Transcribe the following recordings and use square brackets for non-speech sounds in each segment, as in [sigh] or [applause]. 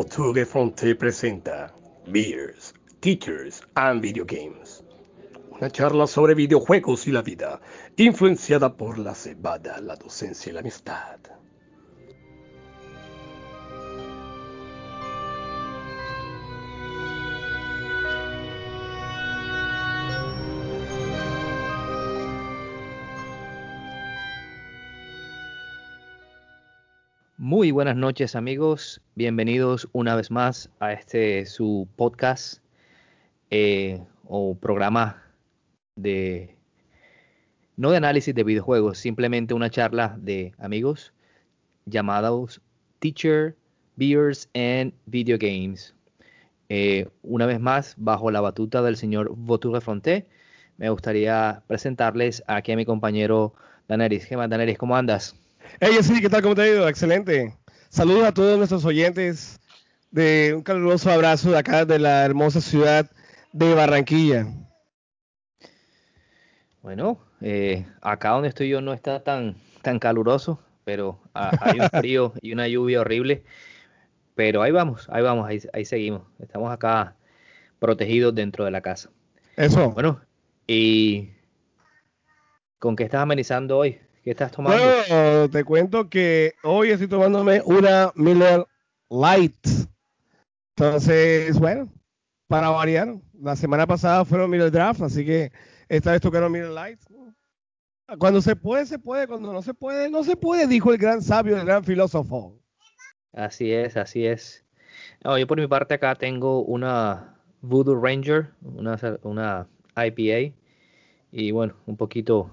Voture Fronte presenta Beers, Teachers and Video Games. Una charla sobre videojuegos y la vida, influenciada por la cebada, la docencia y la amistad. Muy buenas noches amigos, bienvenidos una vez más a este su podcast eh, o programa de no de análisis de videojuegos, simplemente una charla de amigos llamados Teacher, Beers and Video Games. Eh, una vez más, bajo la batuta del señor Voture Fronté, me gustaría presentarles aquí a mi compañero Daneris. ¿Qué más, Daneris? ¿Cómo andas? Hey, sí, ¿qué tal? ¿Cómo te ha ido? Excelente. Saludos a todos nuestros oyentes de un caluroso abrazo de acá de la hermosa ciudad de Barranquilla. Bueno, eh, acá donde estoy yo no está tan, tan caluroso, pero hay un frío y una lluvia horrible. Pero ahí vamos, ahí vamos, ahí, ahí seguimos. Estamos acá protegidos dentro de la casa. Eso. Bueno, ¿y con qué estás amenizando hoy? ¿Qué estás tomando? Bueno, te cuento que hoy estoy tomándome una Miller Light. Entonces, bueno, para variar, la semana pasada fueron Miller Draft, así que esta vez tocaron Miller Light. Cuando se puede, se puede, cuando no se puede, no se puede, dijo el gran sabio, el gran filósofo. Así es, así es. No, yo por mi parte acá tengo una Voodoo Ranger, una, una IPA, y bueno, un poquito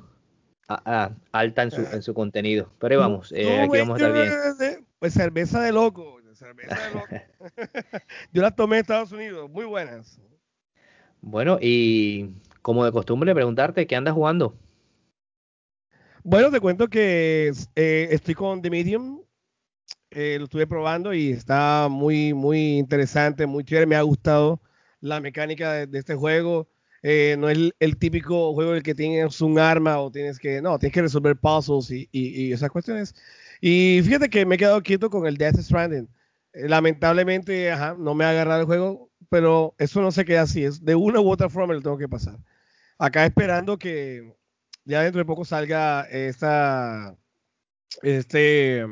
alta en su, en su contenido. Pero ahí vamos, eh, aquí vamos a estar bien. Pues cerveza de loco, cerveza de loco. [laughs] Yo la tomé en Estados Unidos, muy buenas. Bueno, y como de costumbre, preguntarte, ¿qué andas jugando? Bueno, te cuento que eh, estoy con The Medium, eh, lo estuve probando y está muy, muy interesante, muy chévere, me ha gustado la mecánica de, de este juego. Eh, no es el, típico juego en el que tienes un arma o tienes que, no, tienes que resolver puzzles y, y, esas cuestiones. Y fíjate que me he quedado quieto con el Death Stranding. Eh, lamentablemente, ajá, no me ha agarrado el juego, pero eso no se queda así. Es de una u otra forma lo tengo que pasar. Acá esperando que ya dentro de poco salga esta, este,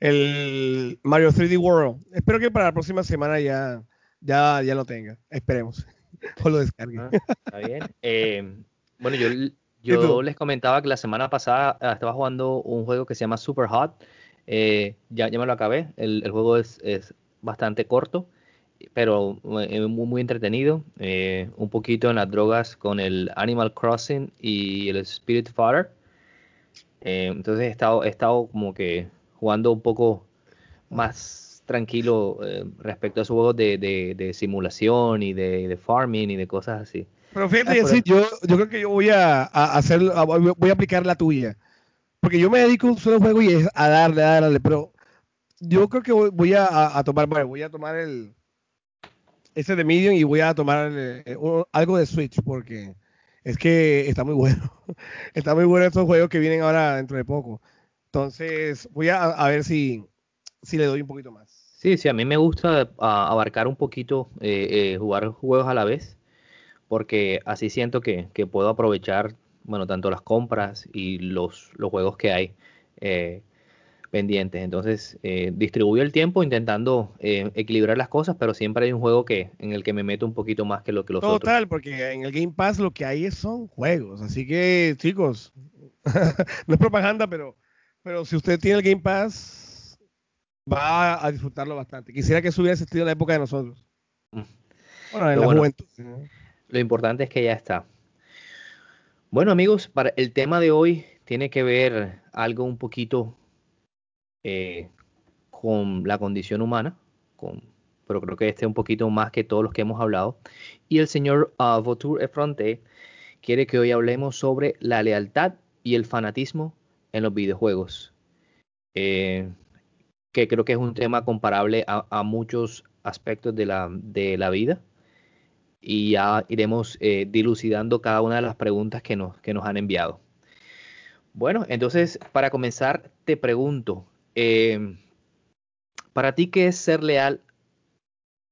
el Mario 3D World. Espero que para la próxima semana ya, ya, ya lo tenga. Esperemos. [laughs] o lo descargue. Ah, está bien. Eh, bueno, yo, [laughs] yo les comentaba que la semana pasada ah, estaba jugando un juego que se llama Super Hot. Eh, ya, ya me lo acabé. El, el juego es, es, bastante corto, pero eh, muy, muy entretenido. un poquito en las drogas con el Animal Crossing y el Spirit Father. entonces he estado, he estado como que jugando un poco más tranquilo eh, respecto a esos juegos de, de, simulación y de, de, farming y de cosas así. Pero fíjate, ah, yo, yo creo que yo voy a, a, hacer, voy a aplicar la tuya. Porque yo me dedico a un solo juego y es a darle, a darle, pero yo creo que voy a, a tomar, bueno, voy a tomar el ese de Medium y voy a tomar eh, algo de Switch porque es que está muy bueno. [laughs] está muy bueno estos juegos que vienen ahora dentro de poco. Entonces, voy a, a ver si, si le doy un poquito más. Sí, sí, a mí me gusta abarcar un poquito, eh, eh, jugar juegos a la vez, porque así siento que, puedo aprovechar, bueno, tanto las compras y los, los juegos que hay eh, pendientes. Entonces, distribuyo el tiempo intentando equilibrar las cosas, pero siempre hay un juego que en el que me meto un poquito más que lo que los otros. Total, porque en el Game Pass lo que hay son juegos, así que, chicos, [laughs] no es propaganda, pero, pero si usted tiene el Game Pass va a disfrutarlo bastante. Quisiera que eso hubiera existido en la época de nosotros. Mm. Bueno, en la juventud. Lo importante es que ya está. Bueno, amigos, para el tema de hoy tiene que ver algo un poquito eh, con la condición humana, con, pero creo que este un poquito más que todos los que hemos hablado. Y el señor uh, Vautour Effronté quiere que hoy hablemos sobre la lealtad y el fanatismo en los videojuegos. Eh, que creo que es un tema comparable a, muchos aspectos de la, de la, vida. Y ya iremos eh, dilucidando cada una de las preguntas que nos, que nos han enviado. Bueno, entonces, para comenzar, te pregunto, eh, ¿para ti qué es ser leal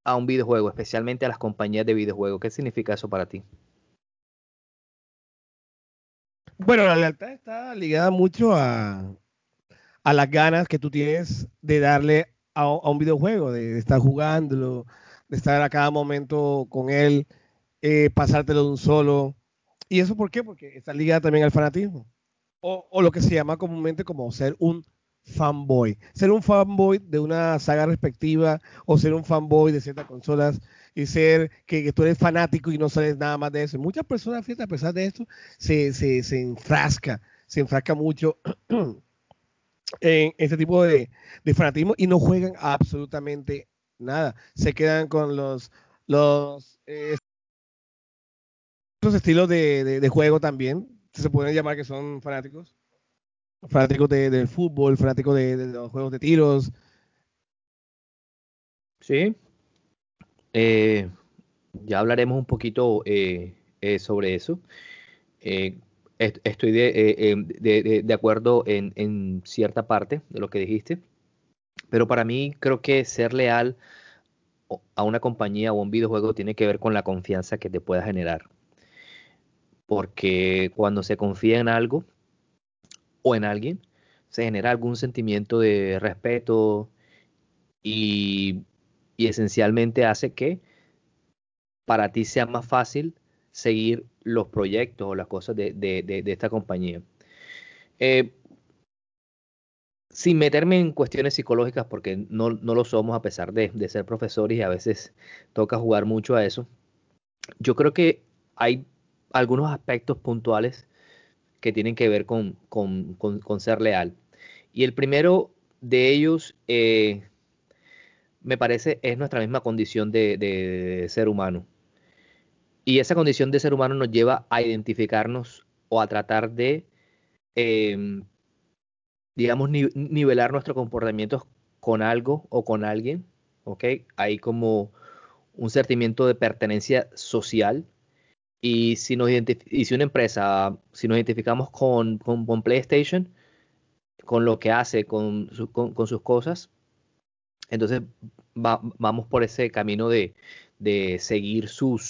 a un videojuego, especialmente a las compañías de videojuegos? ¿Qué significa eso para ti? Bueno, la lealtad está ligada mucho a, a las ganas que tú tienes de darle a, un videojuego, de, estar jugándolo, de estar a cada momento con él, eh, pasártelo de un solo. ¿Y eso por qué? Porque está ligada también al fanatismo. O, lo que se llama comúnmente como ser un fanboy. Ser un fanboy de una saga respectiva o ser un fanboy de ciertas consolas y ser que, tú eres fanático y no sabes nada más de eso. Muchas personas, a pesar de esto, se, se, se enfrasca, se enfrasca mucho [clears throat] en este tipo de, fanatismo y no juegan absolutamente nada. Se quedan con los, los eh, estilos de, juego también. Se pueden llamar que son fanáticos. Fanáticos del fútbol, fanáticos de, los juegos de tiros. Sí, eh, ya hablaremos un poquito eh, eh, sobre eso. Estoy de, de, acuerdo en, cierta parte de lo que dijiste, pero para mí creo que ser leal a una compañía o a un videojuego tiene que ver con la confianza que te pueda generar. Porque cuando se confía en algo o en alguien, se genera algún sentimiento de respeto y esencialmente hace que para ti sea más fácil seguir los proyectos o las cosas de, esta compañía. Eh, sin meterme en cuestiones psicológicas, porque no, lo somos a pesar de, ser profesores y a veces toca jugar mucho a eso, yo creo que hay algunos aspectos puntuales que tienen que ver con, ser leal. Y el primero de ellos eh, me parece, es nuestra misma condición de, ser humano. Y esa condición de ser humano nos lleva a identificarnos o a tratar de, em, digamos, nivelar nuestros comportamientos con algo o con alguien. ¿Ok? Hay como un sentimiento de pertenencia social. Y si, nos si una empresa, si nos identificamos con, con, PlayStation, con lo que hace, con, con sus cosas, entonces vamos por ese camino de, seguir sus,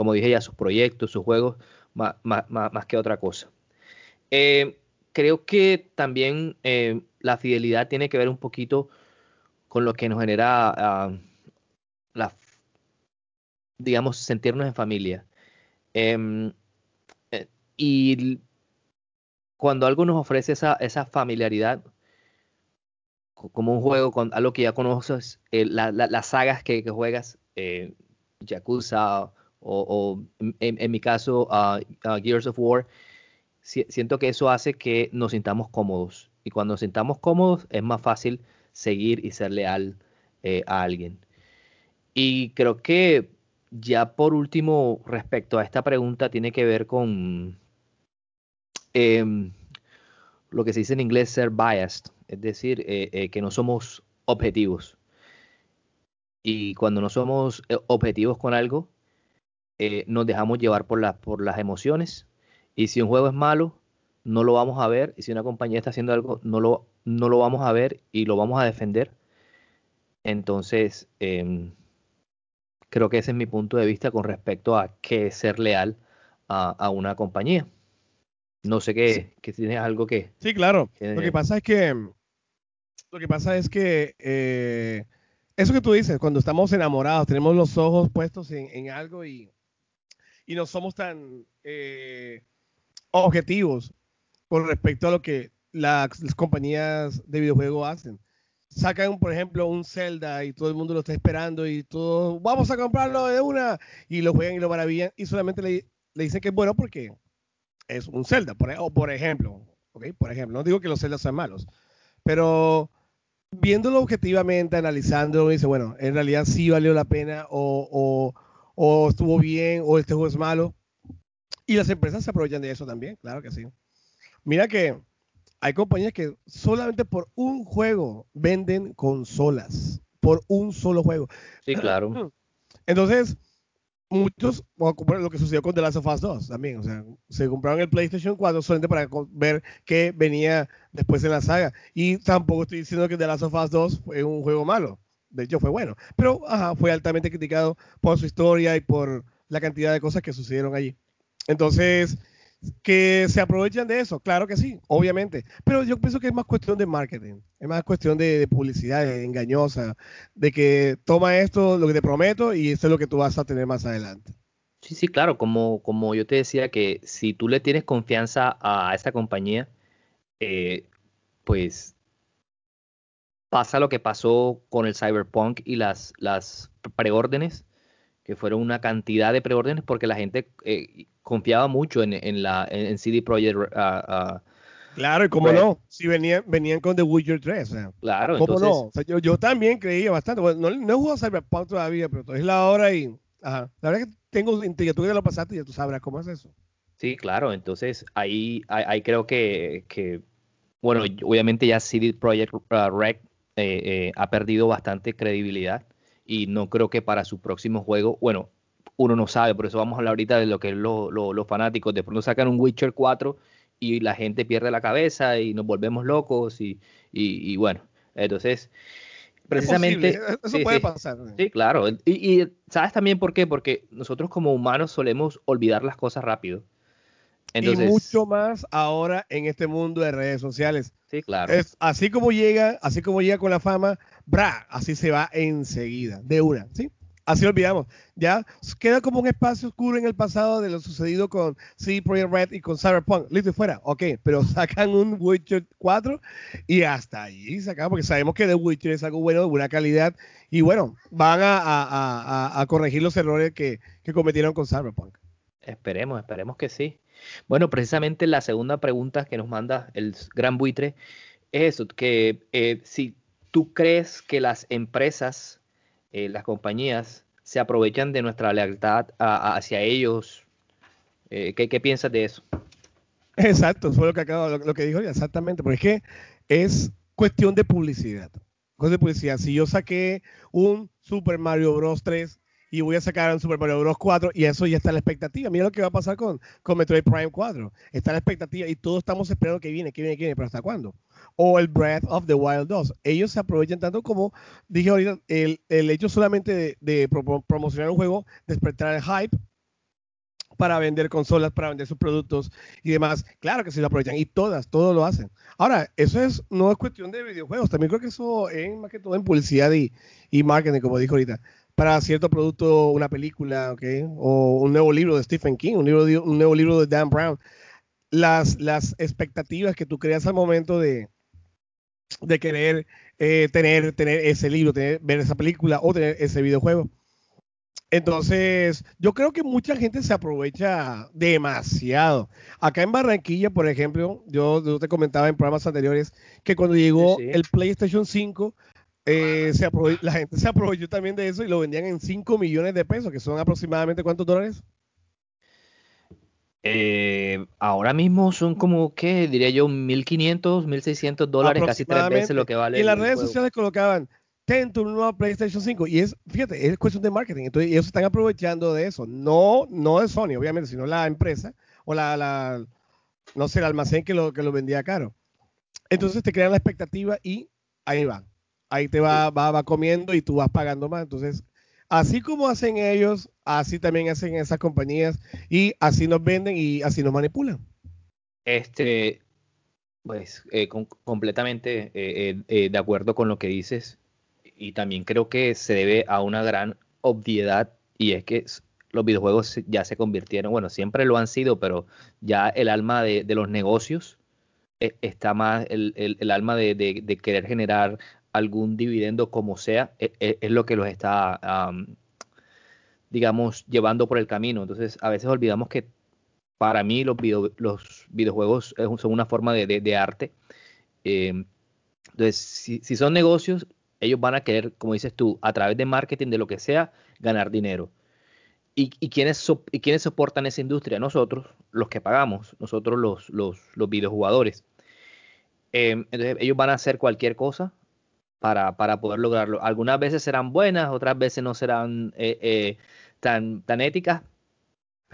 como dije ya, sus proyectos, sus juegos, más, que otra cosa. Eh, creo que también eh, la fidelidad tiene que ver un poquito con lo que nos genera ah, la, digamos, sentirnos en familia. Em, eh, y cuando algo nos ofrece esa, esa familiaridad, como un juego con algo que ya conoces, eh, las sagas que, juegas, eh, Yakuza o, en, mi caso Gears of War, siento que eso hace que nos sintamos cómodos. Y cuando nos sintamos cómodos es más fácil seguir y ser leal eh, a alguien. Y creo que ya por último, respecto a esta pregunta, tiene que ver con em, lo que se dice en inglés ser biased es decir, eh, eh, que no somos objetivos. Y cuando no somos objetivos con algo, nos dejamos llevar por, por las emociones. Y si un juego es malo, no lo vamos a ver. Y si una compañía está haciendo algo, no lo, no lo vamos a ver y lo vamos a defender. Entonces, em, creo que ese es mi punto de vista con respecto a qué ser leal a, una compañía. No sé qué, si tienes algo que... Sí, claro. lo que pasa es que lo que pasa es que eh, eso que tú dices, cuando estamos enamorados, tenemos los ojos puestos en, algo y, y, no somos tan eh, objetivos con respecto a lo que las, compañías de videojuegos hacen. Sacan, por ejemplo, un Zelda y todo el mundo lo está esperando y todo, vamos a comprarlo de una y lo juegan y lo maravillan y solamente le, dicen que es bueno porque es un Zelda, por, o por ejemplo, ¿okay? por ejemplo, no digo que los Zeldas sean malos, pero viéndolo objetivamente, analizándolo, dice, bueno, en realidad sí valió la pena o, estuvo bien o este juego es malo. Y las empresas se aprovechan de eso también, claro que sí. Mira que hay compañías que solamente por un juego venden consolas, por un solo juego. Sí, claro. [clears throat] Entonces, muchos, lo que sucedió con The Last of Us 2 también, o sea, se compraron el PlayStation 4 solamente para ver qué venía después en la saga. Y tampoco estoy diciendo que The Last of Us 2 fue un juego malo, de hecho fue bueno, pero ajá, fue altamente criticado por su historia y por la cantidad de cosas que sucedieron allí. Entonces, que se aprovechan de eso, claro que sí, obviamente, pero yo pienso que es más cuestión de marketing, es más cuestión de, publicidad engañosa, de que toma esto, lo que te prometo, y esto es lo que tú vas a tener más adelante. Sí, sí, claro, como, como yo te decía que si tú le tienes confianza a esta compañía, eh, pues pasa lo que pasó con el Cyberpunk y las, las preórdenes, que fueron una cantidad de preórdenes porque la gente eh, confiaba mucho en, en, la, en CD Projekt. Uh, uh, claro, y cómo no, si venían, venían con The Witcher 3. claro, ¿cómo no? yo, yo, también creía bastante. no, no he jugado Cyberpunk todavía, pero es la hora y. Ajá. La verdad que tengo intriga. Tú ya lo pasaste y ya tú sabrás cómo es eso. Sí, claro. Entonces ahí, ahí, creo que, que, bueno, obviamente ya CD Projekt uh, Rec eh, eh, ha perdido bastante credibilidad y no creo que para su próximo juego, bueno, uno no sabe, por eso vamos a hablar ahorita de lo que es los fanáticos. De pronto sacan un Witcher 4 y la gente pierde la cabeza y nos volvemos locos y, y, bueno, entonces precisamente eso puede pasar. Sí claro. Y, y, sabes también por qué porque nosotros como humanos solemos olvidar las cosas rápido Entonces, y mucho más ahora en este mundo de redes sociales sí claro es así como llega así como llega con la fama bra así se va enseguida de una sí Así olvidamos. Ya queda como un espacio oscuro en el pasado de lo sucedido con CD Projekt Red y con Cyberpunk. Listo y fuera. Ok, pero [laughs] sacan un Witcher 4 y hasta ahí sacan, porque sabemos que The Witcher es algo bueno, de buena calidad. Y bueno, van a, corregir los errores que, cometieron con Cyberpunk. Esperemos, esperemos que sí. Bueno, precisamente la segunda pregunta que nos manda el gran buitre es eso, que eh, si tú crees que las empresas eh, las compañías se aprovechan de nuestra lealtad hacia ellos. Eh, ¿qué, piensas de eso? Exacto, fue lo que acabo, lo, que dijo exactamente, porque es que es cuestión de publicidad. Cuestión de publicidad. Si yo saqué un Super Mario Bros. 3 y voy a sacar un Super Mario Bros. 4 y eso ya está la expectativa. Mira lo que va a pasar con, con Metroid Prime 4. Está la expectativa y todos estamos esperando que viene, que viene, que viene, pero ¿hasta cuándo? O el Breath of the Wild 2. Ellos se aprovechan tanto como, dije ahorita, el, el hecho solamente de, promocionar un juego, despertar el hype para vender consolas, para vender sus productos y demás. Claro que sí lo aprovechan y todas, todos lo hacen. Ahora, eso es no es cuestión de videojuegos, también creo que eso es más que todo en publicidad y, y marketing, como dijo ahorita para cierto producto, una película, ¿okay? o un nuevo libro de Stephen King, un, libro un nuevo libro de Dan Brown. Las, las expectativas que tú creas al momento de, de querer eh, tener, tener ese libro, tener, ver esa película o tener ese videojuego. Entonces, yo creo que mucha gente se aprovecha demasiado. Acá en Barranquilla, por ejemplo, yo, te comentaba en programas anteriores que cuando llegó el PlayStation 5, eh, se [laughs] la gente se aprovechó también de eso y lo vendían en 5 millones de pesos, que son aproximadamente cuántos dólares? Eh, ahora mismo son como, ¿qué? Diría yo, 1.500, 1.600 dólares, casi tres veces lo que vale. Y en las redes sociales colocaban, ten tu nueva PlayStation 5. Y es, fíjate, es cuestión de marketing. Entonces, ellos están aprovechando de eso. No, no de Sony, obviamente, sino la empresa o la, la no sé, el almacén que lo, que lo vendía caro. Entonces te crean la expectativa y ahí van ahí te va, va, va comiendo y tú vas pagando más. Entonces, así como hacen ellos, así también hacen esas compañías y así nos venden y así nos manipulan. Este, pues eh, completamente eh, eh, de acuerdo con lo que dices y también creo que se debe a una gran obviedad y es que los videojuegos ya se convirtieron, bueno, siempre lo han sido, pero ya el alma de, los negocios está más el, el, alma de, de, querer generar algún dividendo como sea, e, e, es, lo que los está, digamos, llevando por el camino. Entonces, a veces olvidamos que para mí los, los videojuegos son una forma de, arte. Em, entonces, si, son negocios, ellos van a querer, como dices tú, a través de marketing, de lo que sea, ganar dinero. ¿Y, y, quiénes, y quiénes soportan esa industria? Nosotros, los que pagamos, nosotros los, los, los videojugadores. Em, entonces, ellos van a hacer cualquier cosa para, para poder lograrlo. Algunas veces serán buenas, otras veces no serán eh, eh, tan, tan éticas,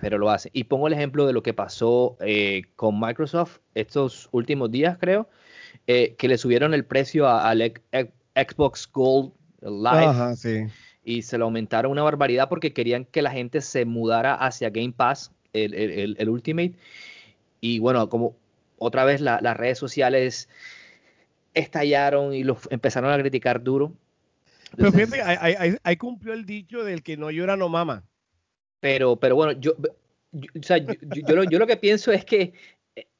pero lo hacen. Y pongo el ejemplo de lo que pasó eh, con Microsoft estos últimos días, creo, que le subieron el precio al Xbox Gold Live. Y se lo aumentaron una barbaridad porque querían que la gente se mudara hacia Game Pass, el, Ultimate. Y bueno, como otra vez las redes sociales estallaron y los empezaron a criticar duro. pero fíjate, ahí, cumplió el dicho del que no llora no mama. Pero, pero bueno, yo, yo, lo, que pienso es que,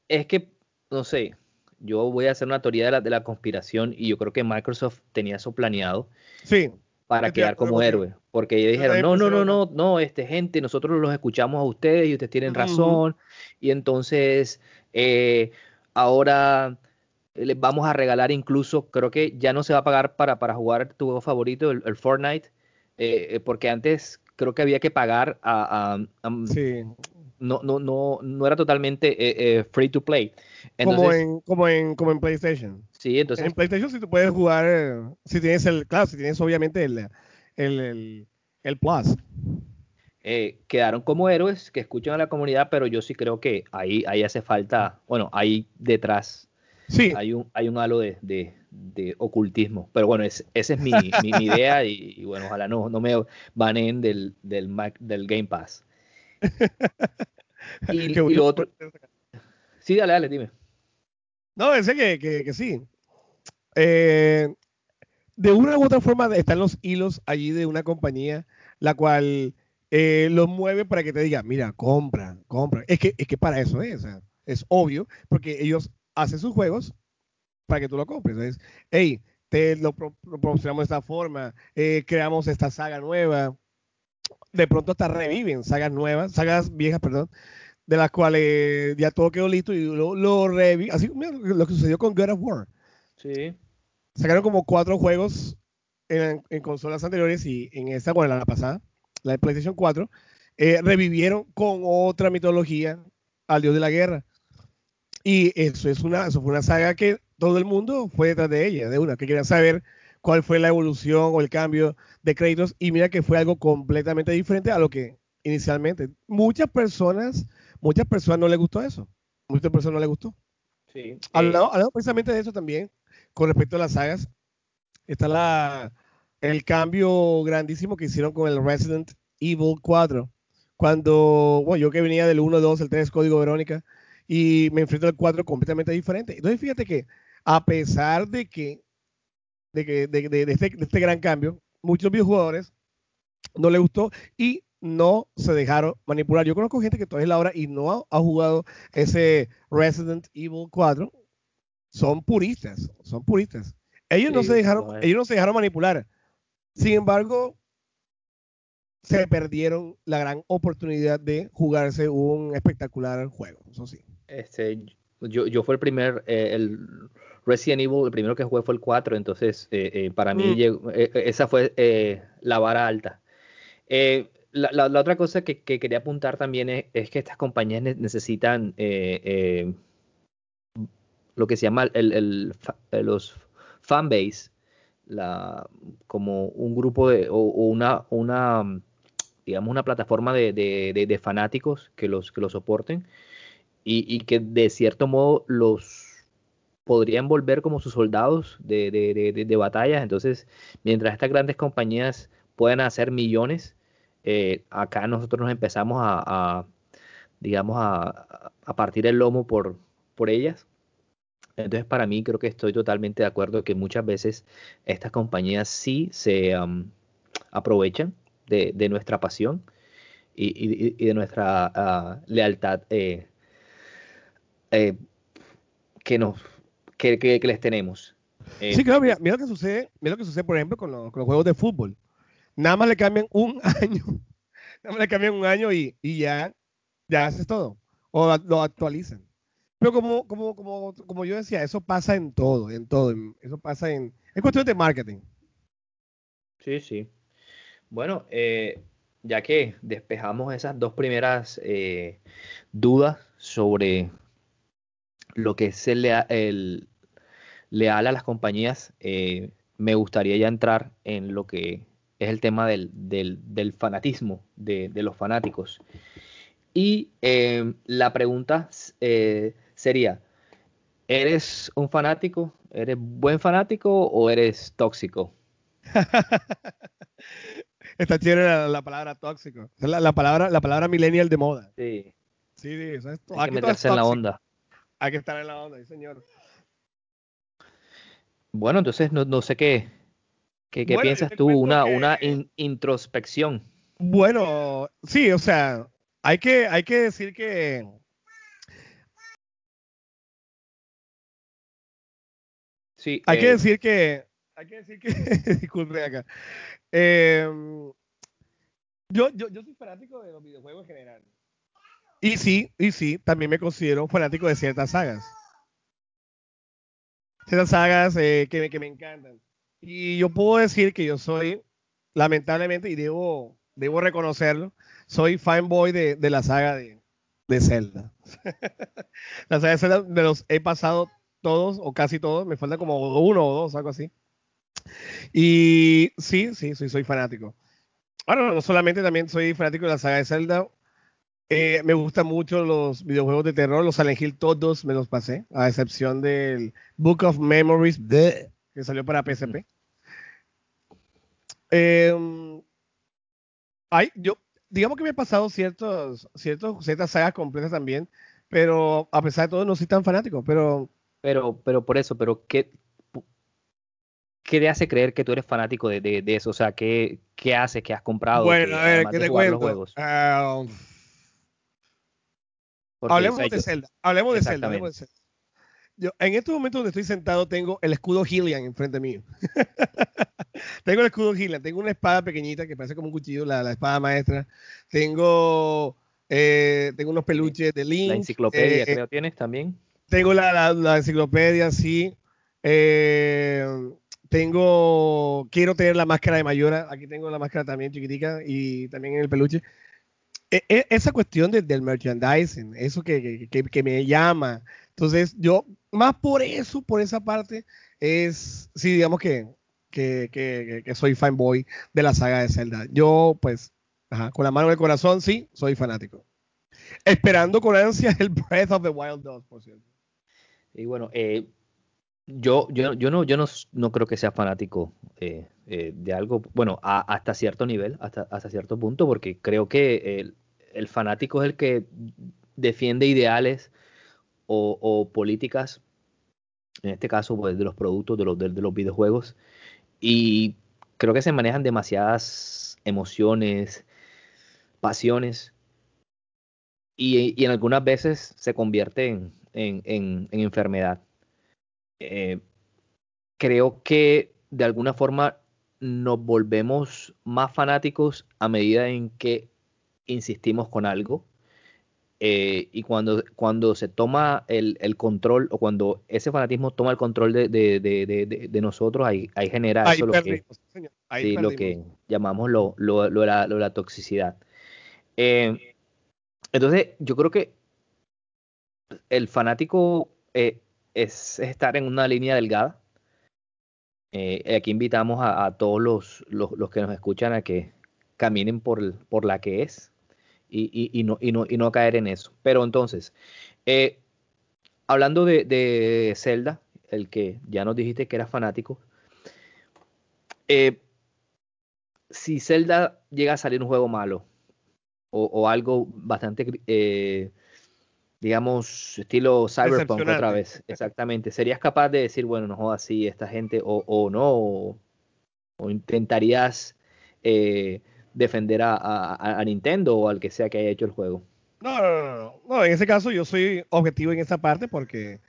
es que, no sé, yo voy a hacer una teoría de la, de la conspiración y yo creo que Microsoft tenía eso planeado. Sí. Para quedar como héroe. Porque ellos dijeron, no, no, no, no, no, este gente, nosotros los escuchamos a ustedes y ustedes tienen razón. Y entonces, eh, ahora les vamos a regalar incluso, creo que ya no se va a pagar para, para jugar tu juego favorito, el, Fortnite, eh, eh, porque antes creo que había que pagar a... sí. no, no, no, no era totalmente free to play. como, en, como, en, como en PlayStation. Sí, entonces... En PlayStation sí tú puedes jugar, si tienes el, claro, si tienes obviamente el, el, el, Plus. quedaron como héroes que escuchan a la comunidad, pero yo sí creo que ahí, ahí hace falta, bueno, ahí detrás Sí. Hay un, hay un halo de, de, ocultismo. Pero bueno, esa es mi, mi, idea y, bueno, ojalá no, no me banen del, del, del Game Pass. [laughs] y, lo otro... Sí, dale, dale, dime. No, ese que, que, que sí. Eh, de una u otra forma están los hilos allí de una compañía, la cual eh, los mueve para que te diga, mira, compra, compra. Es que, es que para eso es, es obvio, porque ellos hace sus juegos para que tú lo compres. Entonces, hey, te lo, promocionamos de esta forma, eh, creamos esta saga nueva. De pronto hasta reviven sagas nuevas, sagas viejas, perdón, de las cuales ya todo quedó listo y lo, lo reviven. Así lo que sucedió con God of War. Sí. Sacaron como cuatro juegos en, consolas anteriores y en esta, bueno, la pasada, la de PlayStation 4, eh, revivieron con otra mitología al dios de la guerra. Y eso, es una, eso fue una saga que todo el mundo fue detrás de ella, de una, que quería saber cuál fue la evolución o el cambio de créditos. Y mira que fue algo completamente diferente a lo que inicialmente. Muchas personas, muchas personas no les gustó eso. Muchas personas no les gustó. Sí. Hablando, eh. precisamente de eso también, con respecto a las sagas, está la, el cambio grandísimo que hicieron con el Resident Evil 4. Cuando, bueno, yo que venía del 1, 2, el 3, Código Verónica, y me enfrento al 4 completamente diferente. Entonces, fíjate que a pesar de que de, que, de, de, este, de este, gran cambio, muchos videojugadores no les gustó y no se dejaron manipular. Yo conozco gente que todavía es la hora y no ha, jugado ese Resident Evil 4. Son puristas, son puristas. Ellos no se dejaron, ellos no se dejaron manipular. Sin embargo, se perdieron la gran oportunidad de jugarse un espectacular juego. Eso sí. Este, yo, yo fue el primer, eh, el Resident Evil, el primero que jugué fue el 4, entonces eh, eh, para mí mm. esa fue la vara alta. La, la, otra cosa que, que, quería apuntar también es, que estas compañías necesitan lo que se llama el, el, los fanbase, la, como un grupo de, o, una, una, digamos, una plataforma de, de, de fanáticos que los, que los soporten y, que de cierto modo los podrían volver como sus soldados de, de, batallas. Entonces, mientras estas grandes compañías puedan hacer millones, eh, acá nosotros nos empezamos a, digamos, a, partir el lomo por, por ellas. Entonces, para mí creo que estoy totalmente de acuerdo que muchas veces estas compañías sí se aprovechan de, nuestra pasión y, de nuestra ah, lealtad eh, eh, que, nos, que, que, les tenemos. Eh, sí, claro, mira, mira, lo que sucede, mira lo que sucede, por ejemplo, con, los juegos de fútbol. Nada más le cambian un [laughs] año, nada más le cambian un año y, y ya, ya haces todo. O lo actualizan. Pero como, como, como, como yo decía, eso pasa en todo, en todo. Eso pasa en... Es cuestión de marketing. Sí, sí. Bueno, eh, ya que despejamos esas dos primeras dudas sobre lo que es el, el leal a las compañías, eh, me gustaría ya entrar en lo que es el tema del, del, fanatismo de, los fanáticos. Y eh, la pregunta eh, sería, ¿eres un fanático? ¿Eres buen fanático o eres tóxico? [laughs] Está chévere la, palabra tóxico. La, la, palabra, la palabra millennial de moda. Sí. Sí, sí, eso es Hay que meterse en la onda. Hay que estar en la onda, sí, señor. Bueno, entonces no, no sé qué, qué, qué piensas tú, una, una introspección. Bueno, sí, o sea, hay que, hay que decir que Sí, hay que eh, decir que hay que decir que [laughs] disculpe acá. Em, yo, yo, yo soy fanático de los videojuegos en general. Y sí, y sí, también me considero fanático de ciertas sagas. Ciertas sagas eh, que, que me encantan. Y yo puedo decir que yo soy, lamentablemente, y debo, debo reconocerlo, soy fanboy de, de la saga de, de Zelda. [laughs] la saga de Zelda me los he pasado todos o casi todos, me falta como uno o dos, algo así. Y sí, sí, sí, soy fanático. Bueno, no solamente también soy fanático de la saga de Zelda, eh, me gustan mucho los videojuegos de terror, los Silent Hill todos me los pasé, a excepción del Book of Memories de, que salió para PSP. Em, ay, yo, digamos que me he pasado ciertos, ciertos, ciertas sagas completas también, pero a pesar de todo no soy tan fanático, pero... Pero, pero por eso, pero ¿qué, qué te hace creer que tú eres fanático de, de, eso? O sea, ¿qué, qué hace que has comprado? Bueno, a ver, ¿qué te cuento? Los ah, hablemos, de Zelda, hablemos de Zelda. Hablemos de Zelda. Yo, en este momento donde estoy sentado tengo el escudo Hillian enfrente mío. [laughs] tengo el escudo Hillian, tengo una espada pequeñita que parece como un cuchillo, la, la espada maestra. Tengo, eh, tengo unos peluches de Link. La enciclopedia, eh, creo, tienes también. Tengo la, la, enciclopedia, sí. Eh, tengo, quiero tener la máscara de Mayora. Aquí tengo la máscara también chiquitica y también en el peluche. E, e, esa cuestión del merchandising, eso que, que, me llama. Entonces, yo, más por eso, por esa parte, es, sí, digamos que, que, que, soy fanboy de la saga de Zelda. Yo, pues, con la mano en el corazón, sí, soy fanático. Esperando con ansia el Breath of the Wild 2, por cierto. Y bueno, eh, yo, yo, yo, no, yo no, no creo que sea fanático eh, eh, de algo, bueno, hasta cierto nivel, hasta, hasta cierto punto, porque creo que el, fanático es el que defiende ideales o, políticas, en este caso, pues, de los productos, de los, de, los videojuegos, y creo que se manejan demasiadas emociones, pasiones, y, en algunas veces se convierte en, en enfermedad. Eh, creo que de alguna forma nos volvemos más fanáticos a medida en que insistimos con algo. Eh, y cuando, cuando se toma el, control o cuando ese fanatismo toma el control de, de, nosotros, ahí, ahí genera eso lo, que, lo que llamamos lo, lo, la, toxicidad. Eh, entonces, yo creo que el fanático es estar en una línea delgada. Eh, aquí invitamos a, todos los, los, que nos escuchan a que caminen por, por la que es y, y, no, y, no, y no caer en eso. Pero entonces, eh, hablando de, de, Zelda, el que ya nos dijiste que era fanático, eh, si Zelda llega a salir un juego malo o, o algo bastante digamos, estilo cyberpunk otra vez. Exactamente. ¿Serías capaz de decir, bueno, no jodas así esta gente, o, o no, o, intentarías eh, defender a, Nintendo o al que sea que haya hecho el juego? No, no, no, no. en ese caso yo soy objetivo en esa parte porque,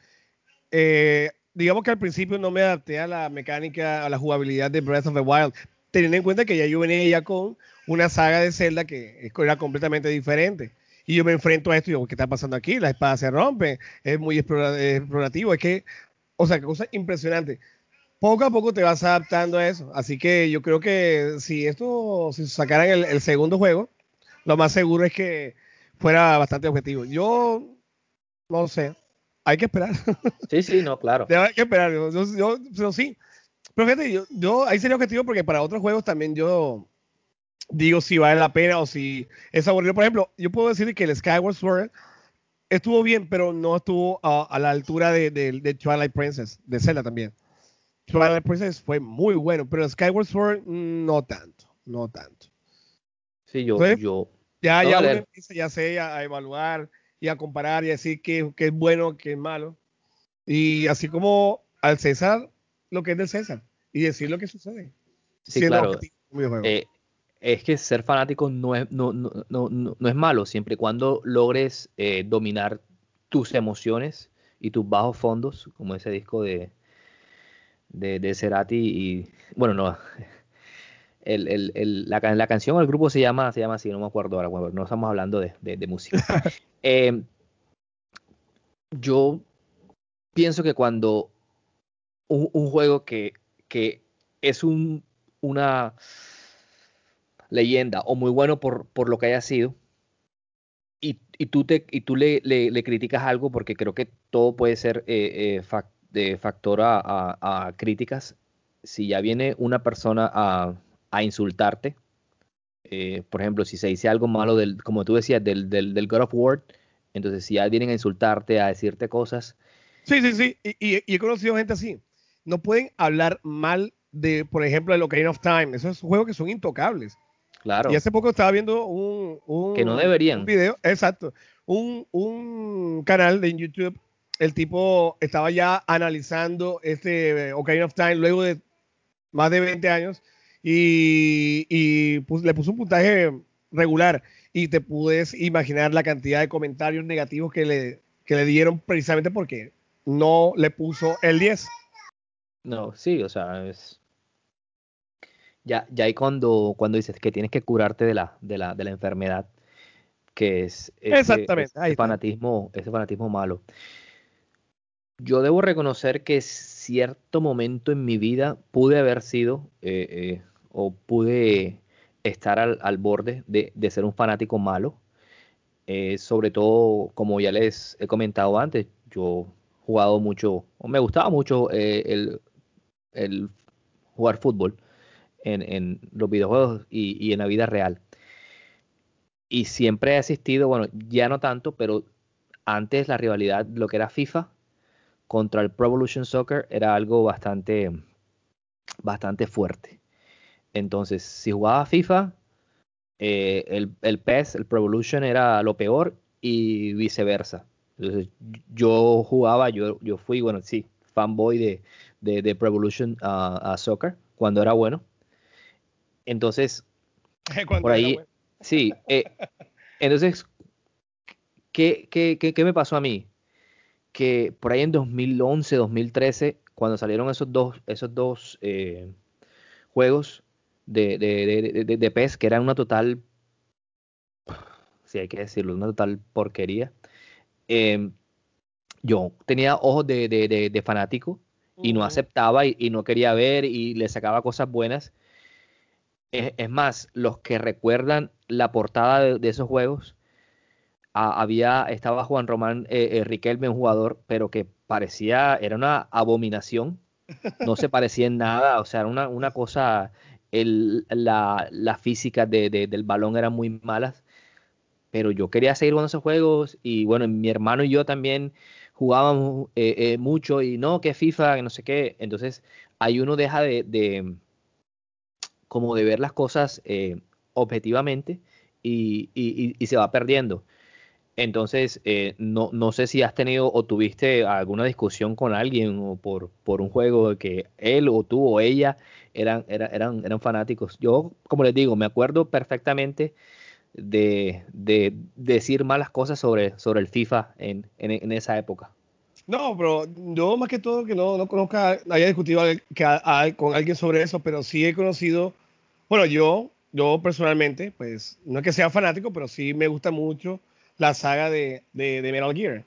eh, digamos que al principio no me adapté a la mecánica, a la jugabilidad de Breath of the Wild, teniendo en cuenta que ya yo venía ya con una saga de Zelda que era completamente diferente y yo me enfrento a esto y digo, ¿qué está pasando aquí? La espada se rompe, es muy explorativo, es que, o sea, cosa impresionante. Poco a poco te vas adaptando a eso. Así que yo creo que si esto, si sacaran el, segundo juego, lo más seguro es que fuera bastante objetivo. Yo no sé, hay que esperar. Sí, sí, no, claro. [laughs] Hay que esperar. Yo, yo, sí. Pero fíjate, yo, yo ahí sería objetivo porque para otros juegos también yo digo si vale la pena o si es aburrido. Por ejemplo, yo puedo decir que el Skyward Sword estuvo bien, pero no estuvo a, la altura de, de, Twilight Princess, de Zelda también. Twilight Princess fue muy bueno, pero Skyward Sword no tanto, no tanto. Sí, yo, yo. Ya, ya uno empieza ya sé, a, evaluar y a comparar y a decir qué, es bueno, qué es malo. Y así como al César, lo que es del César. Y decir lo que sucede. Sí, claro. Eh, es que ser fanático no es, no, no, no, no es malo, siempre y cuando logres eh, dominar tus emociones y tus bajos fondos, como ese disco de, de, de Cerati y bueno, no, [laughs] el, el, el, la, la, canción o el grupo se llama, se llama así, no me acuerdo ahora, no estamos hablando de, de, música. [laughs] Eh, yo pienso que cuando un, un juego que, que es un, una leyenda o muy bueno por, por lo que haya sido, y, y, tú, te, y tú le, le, criticas algo porque creo que todo puede ser eh, eh de factor a, críticas. Si ya viene una persona a, insultarte, eh, por ejemplo, si se dice algo malo, del, como tú decías, del, del, God of War, entonces si ya vienen a insultarte, a decirte cosas. Sí, sí, sí, y, he conocido gente así. No pueden hablar mal de, por ejemplo, de Ocarina of Time. Esos juegos que son intocables. Claro. Y hace poco estaba viendo un, que no deberían. video, exacto, un, un canal de YouTube el tipo estaba ya analizando este eh, Ocarina of Time luego de más de 20 años y, le puso un puntaje regular y te puedes imaginar la cantidad de comentarios negativos que le, le dieron precisamente porque no le puso el 10. No, sí, o sea, es... Ya, ya hay cuando, cuando dices que tienes que curarte de la, de la, de la enfermedad, que es Exactamente, fanatismo, ese fanatismo malo. Yo debo reconocer que cierto momento en mi vida pude haber sido eh, eh, o pude estar al, borde de, ser un fanático malo. Eh, sobre todo, como ya les he comentado antes, yo he jugado mucho, o me gustaba mucho el, jugar fútbol en, los videojuegos y, y en la vida real. Y siempre he asistido, bueno, ya no tanto, pero antes la rivalidad, lo que era FIFA, contra el Pro Evolution Soccer era algo bastante, bastante fuerte. Entonces, si jugaba FIFA, eh, el, el, PES, el Pro Evolution era lo peor y viceversa. Entonces, yo jugaba, yo, yo fui, bueno, sí, fanboy de, de, Pro Evolution a Soccer cuando era bueno. Entonces, [laughs] por ahí, sí. [laughs] Eh, entonces, ¿qué, qué, qué, ¿qué me pasó a mí? que por ahí en 2011, 2013, cuando salieron esos dos, esos dos eh, juegos de, de, de, PES, que eran una total, si hay que decirlo, una total porquería, em, yo tenía ojos de, fanático y no aceptaba y, no quería ver y le sacaba cosas buenas. Es, más, los que recuerdan la portada de, esos juegos, había, estaba Juan Román eh, eh, Riquelme, un jugador, pero que parecía, era una abominación, no se parecía en nada, o sea, era una, una cosa, el, la, la, física de, del balón eran muy malas, pero yo quería seguir jugando esos juegos y bueno, mi hermano y yo también jugábamos eh, eh, mucho y no, que FIFA, que no sé qué, entonces ahí uno deja de, de como de ver las cosas objetivamente y, se va perdiendo. Entonces, eh, no, no sé si has tenido o tuviste alguna discusión con alguien o por, por un juego que él o tú o ella eran, eran, eran fanáticos. Yo, como les digo, me acuerdo perfectamente de, de decir malas cosas sobre, sobre el FIFA en, en, esa época. No, pero yo más que todo que no, no conozca, haya discutido que, con alguien sobre eso, pero sí he conocido, bueno, yo, yo personalmente, pues no es que sea fanático, pero sí me gusta mucho la saga de, de, Metal Gear.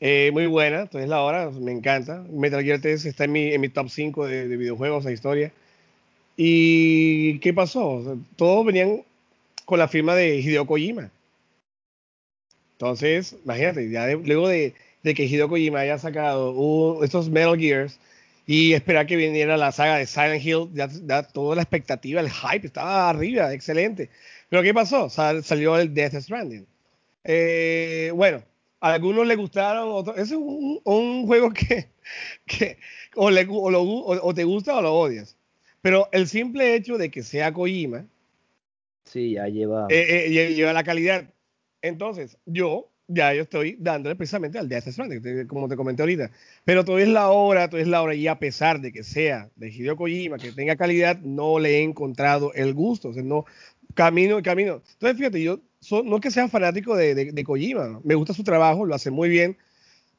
Eh, muy buena, entonces la hora, me encanta. Metal Gear 3 está en mi, en mi top 5 de, de videojuegos, de historia. ¿Y qué pasó? todos venían con la firma de Hideo Kojima. Entonces, imagínate, ya luego de, de, que Hideo Kojima haya sacado estos Metal Gears y esperar que viniera la saga de Silent Hill, ya, ya, toda la expectativa, el hype estaba arriba, excelente. Pero ¿qué pasó? salió el Death Stranding. Eh, bueno, A algunos le gustaron, otros. Es un, juego que, [laughs] que o, le, o, te gusta o lo odias. Pero el simple hecho de que sea Kojima. Sí, ya lleva. Eh, eh, lleva la calidad. Entonces, yo ya yo estoy dándole precisamente al Death Stranding, como te comenté ahorita. Pero todavía es la hora, todavía es la hora, y a pesar de que sea de Hideo Kojima, que tenga calidad, no le he encontrado el gusto. O sea, no, camino y camino. Entonces, fíjate, yo no es que sea fanático de, de, Kojima, me gusta su trabajo, lo hace muy bien,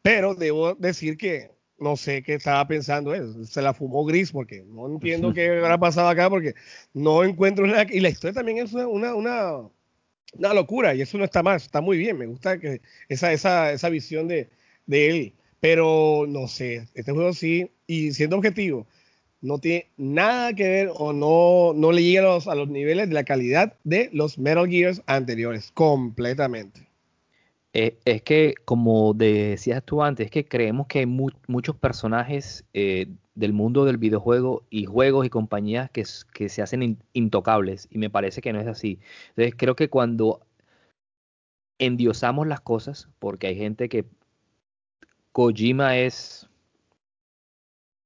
pero debo decir que no sé qué estaba pensando él, se la fumó gris porque no entiendo qué habrá pasado acá porque no encuentro nada. Y la historia también es una, una una locura y eso no está más, está muy bien, me gusta que esa, esa, esa visión de, de él, pero no sé, este juego sí, y siendo objetivo, no tiene nada que ver o no, no le llega a los, a los niveles de la calidad de los Metal Gears anteriores, completamente. Eh, es que, como decías tú antes, es que creemos que hay muchos personajes eh, del mundo del videojuego y juegos y compañías que, que se hacen intocables y me parece que no es así. Entonces creo que cuando endiosamos las cosas, porque hay gente que Kojima es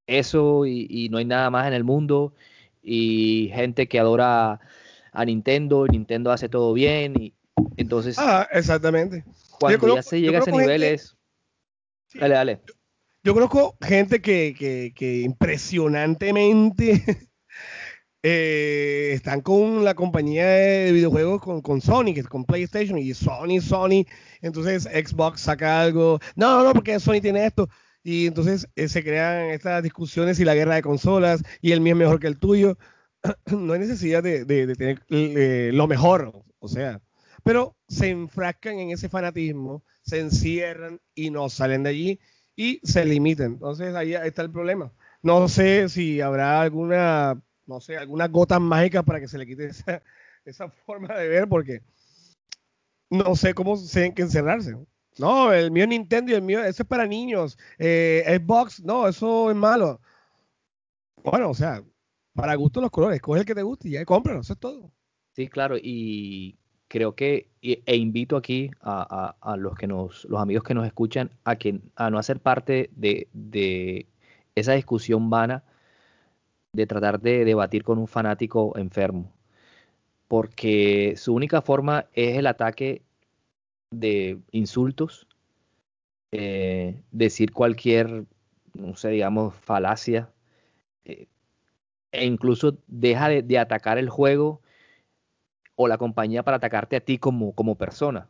eso y, no hay nada más en el mundo y gente que adora a Nintendo, Nintendo hace todo bien y entonces... Ah, exactamente. Cuando ya se llega a ese nivel es... Dale, dale. Yo conozco gente que, que, impresionantemente [laughs] eh, están con la compañía de videojuegos con, con Sony, que es con PlayStation, y Sony, Sony, entonces Xbox saca algo, no, no, porque Sony tiene esto, y entonces eh, se crean estas discusiones y la guerra de consolas, y el mío es mejor que el tuyo. [clears throat] no hay necesidad de, de, tener eh, lo mejor, o sea, pero se enfrascan en ese fanatismo, se encierran y no salen de allí y se limiten. Entonces ahí está el problema. No sé si habrá alguna, no sé, alguna gota mágica para que se le quite esa, forma de ver, porque no sé cómo se tienen que encerrarse. No, el mío es Nintendo y el mío, eso es para niños. Eh, Xbox, no, eso es malo. Bueno, o sea, para gusto los colores, coge el que te guste y ya cómpralo, eso es todo. Sí, claro, y creo que e invito aquí a, los que nos, los amigos que nos escuchan a que a no hacer parte de, esa discusión vana de tratar de debatir con un fanático enfermo, porque su única forma es el ataque de insultos, eh, decir cualquier, no sé, digamos, falacia, eh, e incluso deja de atacar el juego o la compañía para atacarte a ti como, como persona.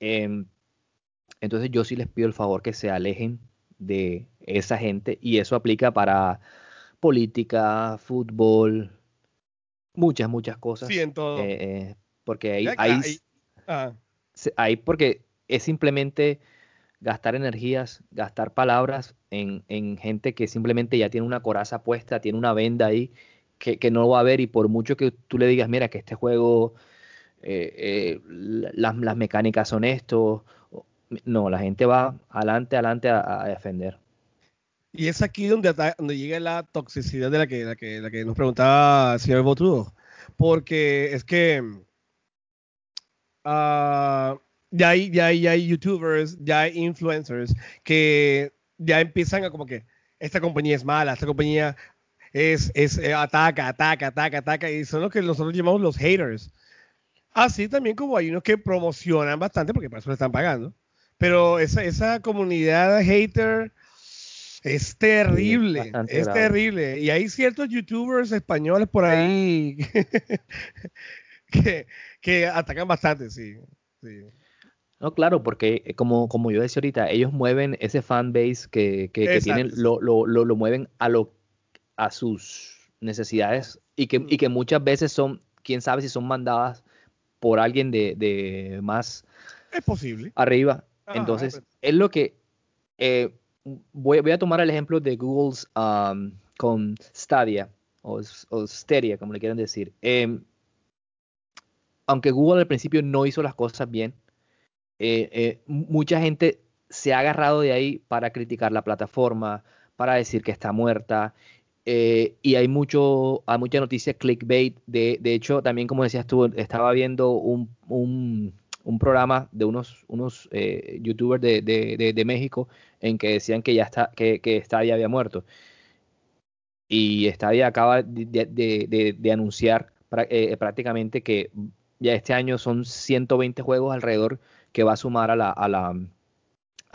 Em, entonces yo sí les pido el favor que se alejen de esa gente y eso aplica para política, fútbol, muchas, muchas cosas. Sí, en todo. Eh, eh, porque ahí, ahí, ah. ahí, porque es simplemente gastar energías, gastar palabras en, en, gente que simplemente ya tiene una coraza puesta, tiene una venda ahí que, no lo va a ver y por mucho que tú le digas, mira, que este juego, eh, eh, las, mecánicas son esto, no, la gente va adelante, adelante a, defender. Y es aquí donde, donde llega la toxicidad de la que, la que, la que nos preguntaba el señor Botudo. Porque es que uh, ya, ya, ya hay youtubers, ya hay influencers que ya empiezan a como que esta compañía es mala, esta compañía es, es eh, ataca, ataca, ataca, ataca, y son los que nosotros llamamos los haters. Así también como hay unos que promocionan bastante, porque para eso le están pagando, pero esa, esa comunidad hater es terrible, es terrible. Y hay ciertos youtubers españoles por ahí [laughs] que, que atacan bastante, sí. No, claro, porque eh, como, como yo decía ahorita, ellos mueven ese fanbase que, que, que tienen, lo, lo, lo, lo, mueven a lo a sus necesidades y que, y que muchas veces son, quién sabe si son mandadas por alguien de, más es posible arriba. Entonces, es lo que eh, voy, voy, a tomar el ejemplo de Google's um, con Stadia o, o, Stadia, como le quieran decir. Em, aunque Google al principio no hizo las cosas bien, eh, eh, mucha gente se ha agarrado de ahí para criticar la plataforma, para decir que está muerta eh, y hay mucho, hay mucha noticia clickbait. De, de hecho, también como decías tú, estaba viendo un, un programa de unos, unos eh, youtubers de, de, de, México en que decían que ya está, que, que había muerto. Y Stadia acaba de, anunciar eh, prácticamente que ya este año son 120 juegos alrededor que va a sumar a la, a la,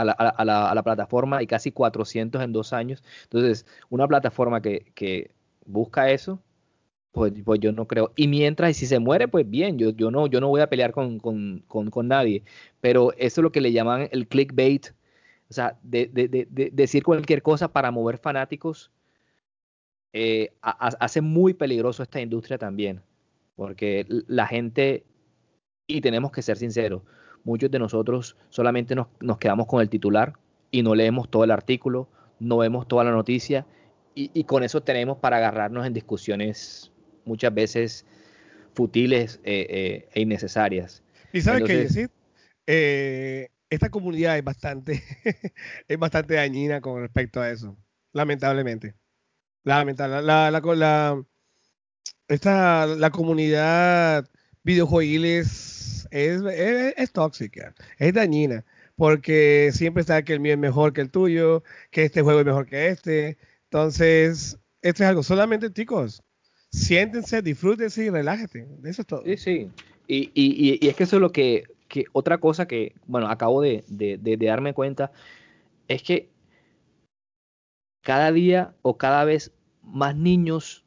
a la, plataforma y casi 400 en dos años. Entonces, una plataforma que, busca eso, pues, pues yo no creo. Y mientras, y si se muere, pues bien, yo, yo, no, yo no voy a pelear con, con, con, nadie. Pero eso es lo que le llaman el clickbait, o sea, de, decir cualquier cosa para mover fanáticos, eh, hace muy peligroso esta industria también. Porque la gente, y tenemos que ser sinceros, muchos de nosotros solamente nos, nos quedamos con el titular y no leemos todo el artículo, no vemos toda la noticia y, y, con eso tenemos para agarrarnos en discusiones muchas veces futiles eh, eh, e innecesarias. Y sabes qué decir, eh, esta comunidad es bastante, [laughs] es bastante dañina con respecto a eso, lamentablemente. Lamentable. La, la, la, esta, la comunidad videojuegil es, es, tóxica, es dañina, porque siempre está que el mío es mejor que el tuyo, que este juego es mejor que este. Entonces, esto es algo solamente, chicos, siéntense, disfrútense y relájate. Eso es todo. Sí, sí. Y, y, y es que eso es lo que, que otra cosa que, bueno, acabo de, de, de, darme cuenta, es que cada día o cada vez más niños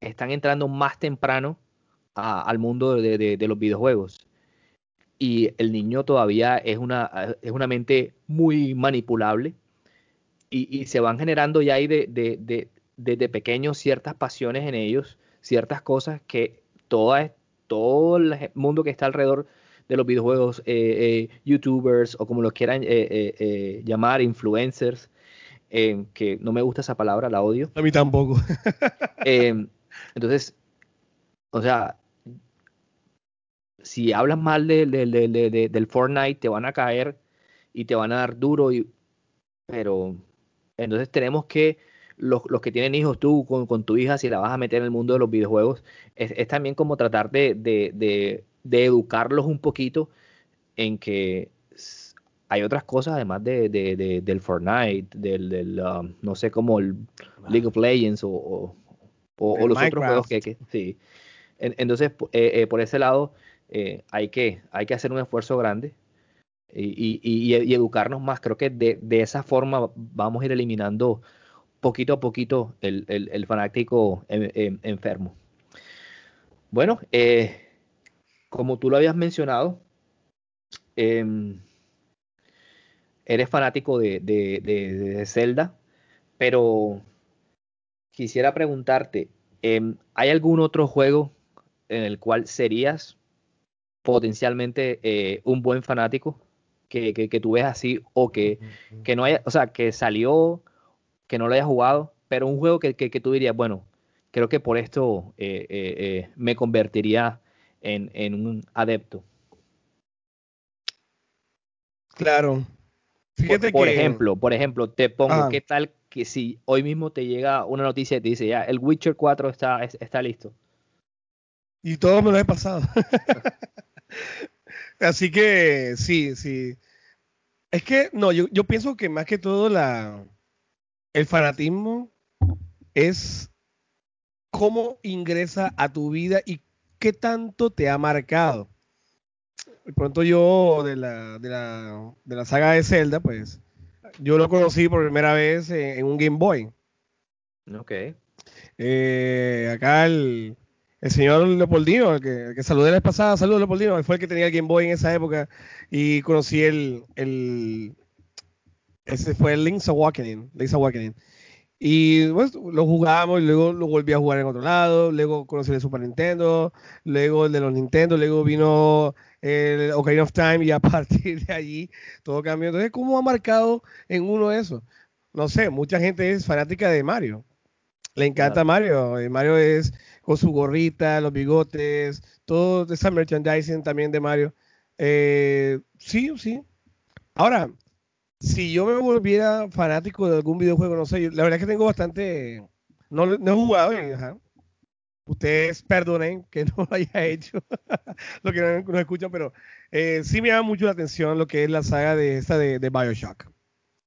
están entrando más temprano a, al mundo de, los videojuegos. Y el niño todavía es una, es una mente muy manipulable y, y se van generando ya ahí de, desde pequeños ciertas pasiones en ellos, ciertas cosas que toda, todo el mundo que está alrededor de los videojuegos, eh, eh, youtubers o como lo quieran eh, llamar, influencers, que no me gusta esa palabra, la odio. A mí tampoco. [laughs] entonces, o sea, si hablas mal de, del Fortnite, te van a caer y te van a dar duro, y, pero entonces tenemos que los, que tienen hijos tú con, tu hija, si la vas a meter en el mundo de los videojuegos, es, también como tratar de, de, educarlos un poquito en que hay otras cosas además de, del Fortnite, del, um, no sé, como el League of Legends o, o, los otros juegos que, sí. entonces, eh, eh, por ese lado, eh, hay, que, hay que hacer un esfuerzo grande y, y, y, educarnos más. Creo que de, de, esa forma vamos a ir eliminando poquito a poquito el, fanático enfermo. Bueno, eh, como tú lo habías mencionado, em, eres fanático de, de, Zelda, pero quisiera preguntarte, em, ¿hay algún otro juego en el cual serías potencialmente eh, un buen fanático que, que, tú ves así o que, que no haya, o sea, que salió que no lo haya jugado, pero un juego que, que, tú dirías, bueno, creo que por esto eh, eh, me convertiría en, en, un adepto. Claro. Fíjate por, por ejemplo, por ejemplo, te pongo, ah. ¿qué tal que si hoy mismo te llega una noticia y te dice ya, el Witcher 4 está, está listo? Y todo me lo he pasado. [laughs] Así que sí, sí. Es que, no, yo, yo pienso que más que todo la, el fanatismo es cómo ingresa a tu vida y qué tanto te ha marcado. De pronto yo de la, de la, de la saga de Zelda, pues yo lo conocí por primera vez en, un Game Boy. Ok. Eh, acá el, el, señor Leopoldino, el que, el que saludé la vez pasada, saludos Leopoldino, fue el que tenía el Game Boy en esa época y conocí el, el, ese fue el Link's Awakening. Link's Awakening. Y pues lo jugamos y luego lo volví a jugar en otro lado. Luego conocí el Super Nintendo. Luego el de los Nintendo. Luego vino el Ocarina of Time. Y a [laughs] partir de allí todo cambió. Entonces, ¿cómo ha marcado en uno eso? No sé, mucha gente es fanática de Mario. Le encanta Mario. Mario es con su gorrita, los bigotes, todo esa merchandising también de Mario. Eh, sí, sí. Ahora, si yo me volviera fanático de algún videojuego, no sé, la verdad es que tengo bastante, no, no he jugado, ustedes perdonen que [laughs] no lo haya hecho, [laughs] lo que no nos escuchan, pero eh, sí me llama mucho la atención lo que es la saga de esta de, Bioshock.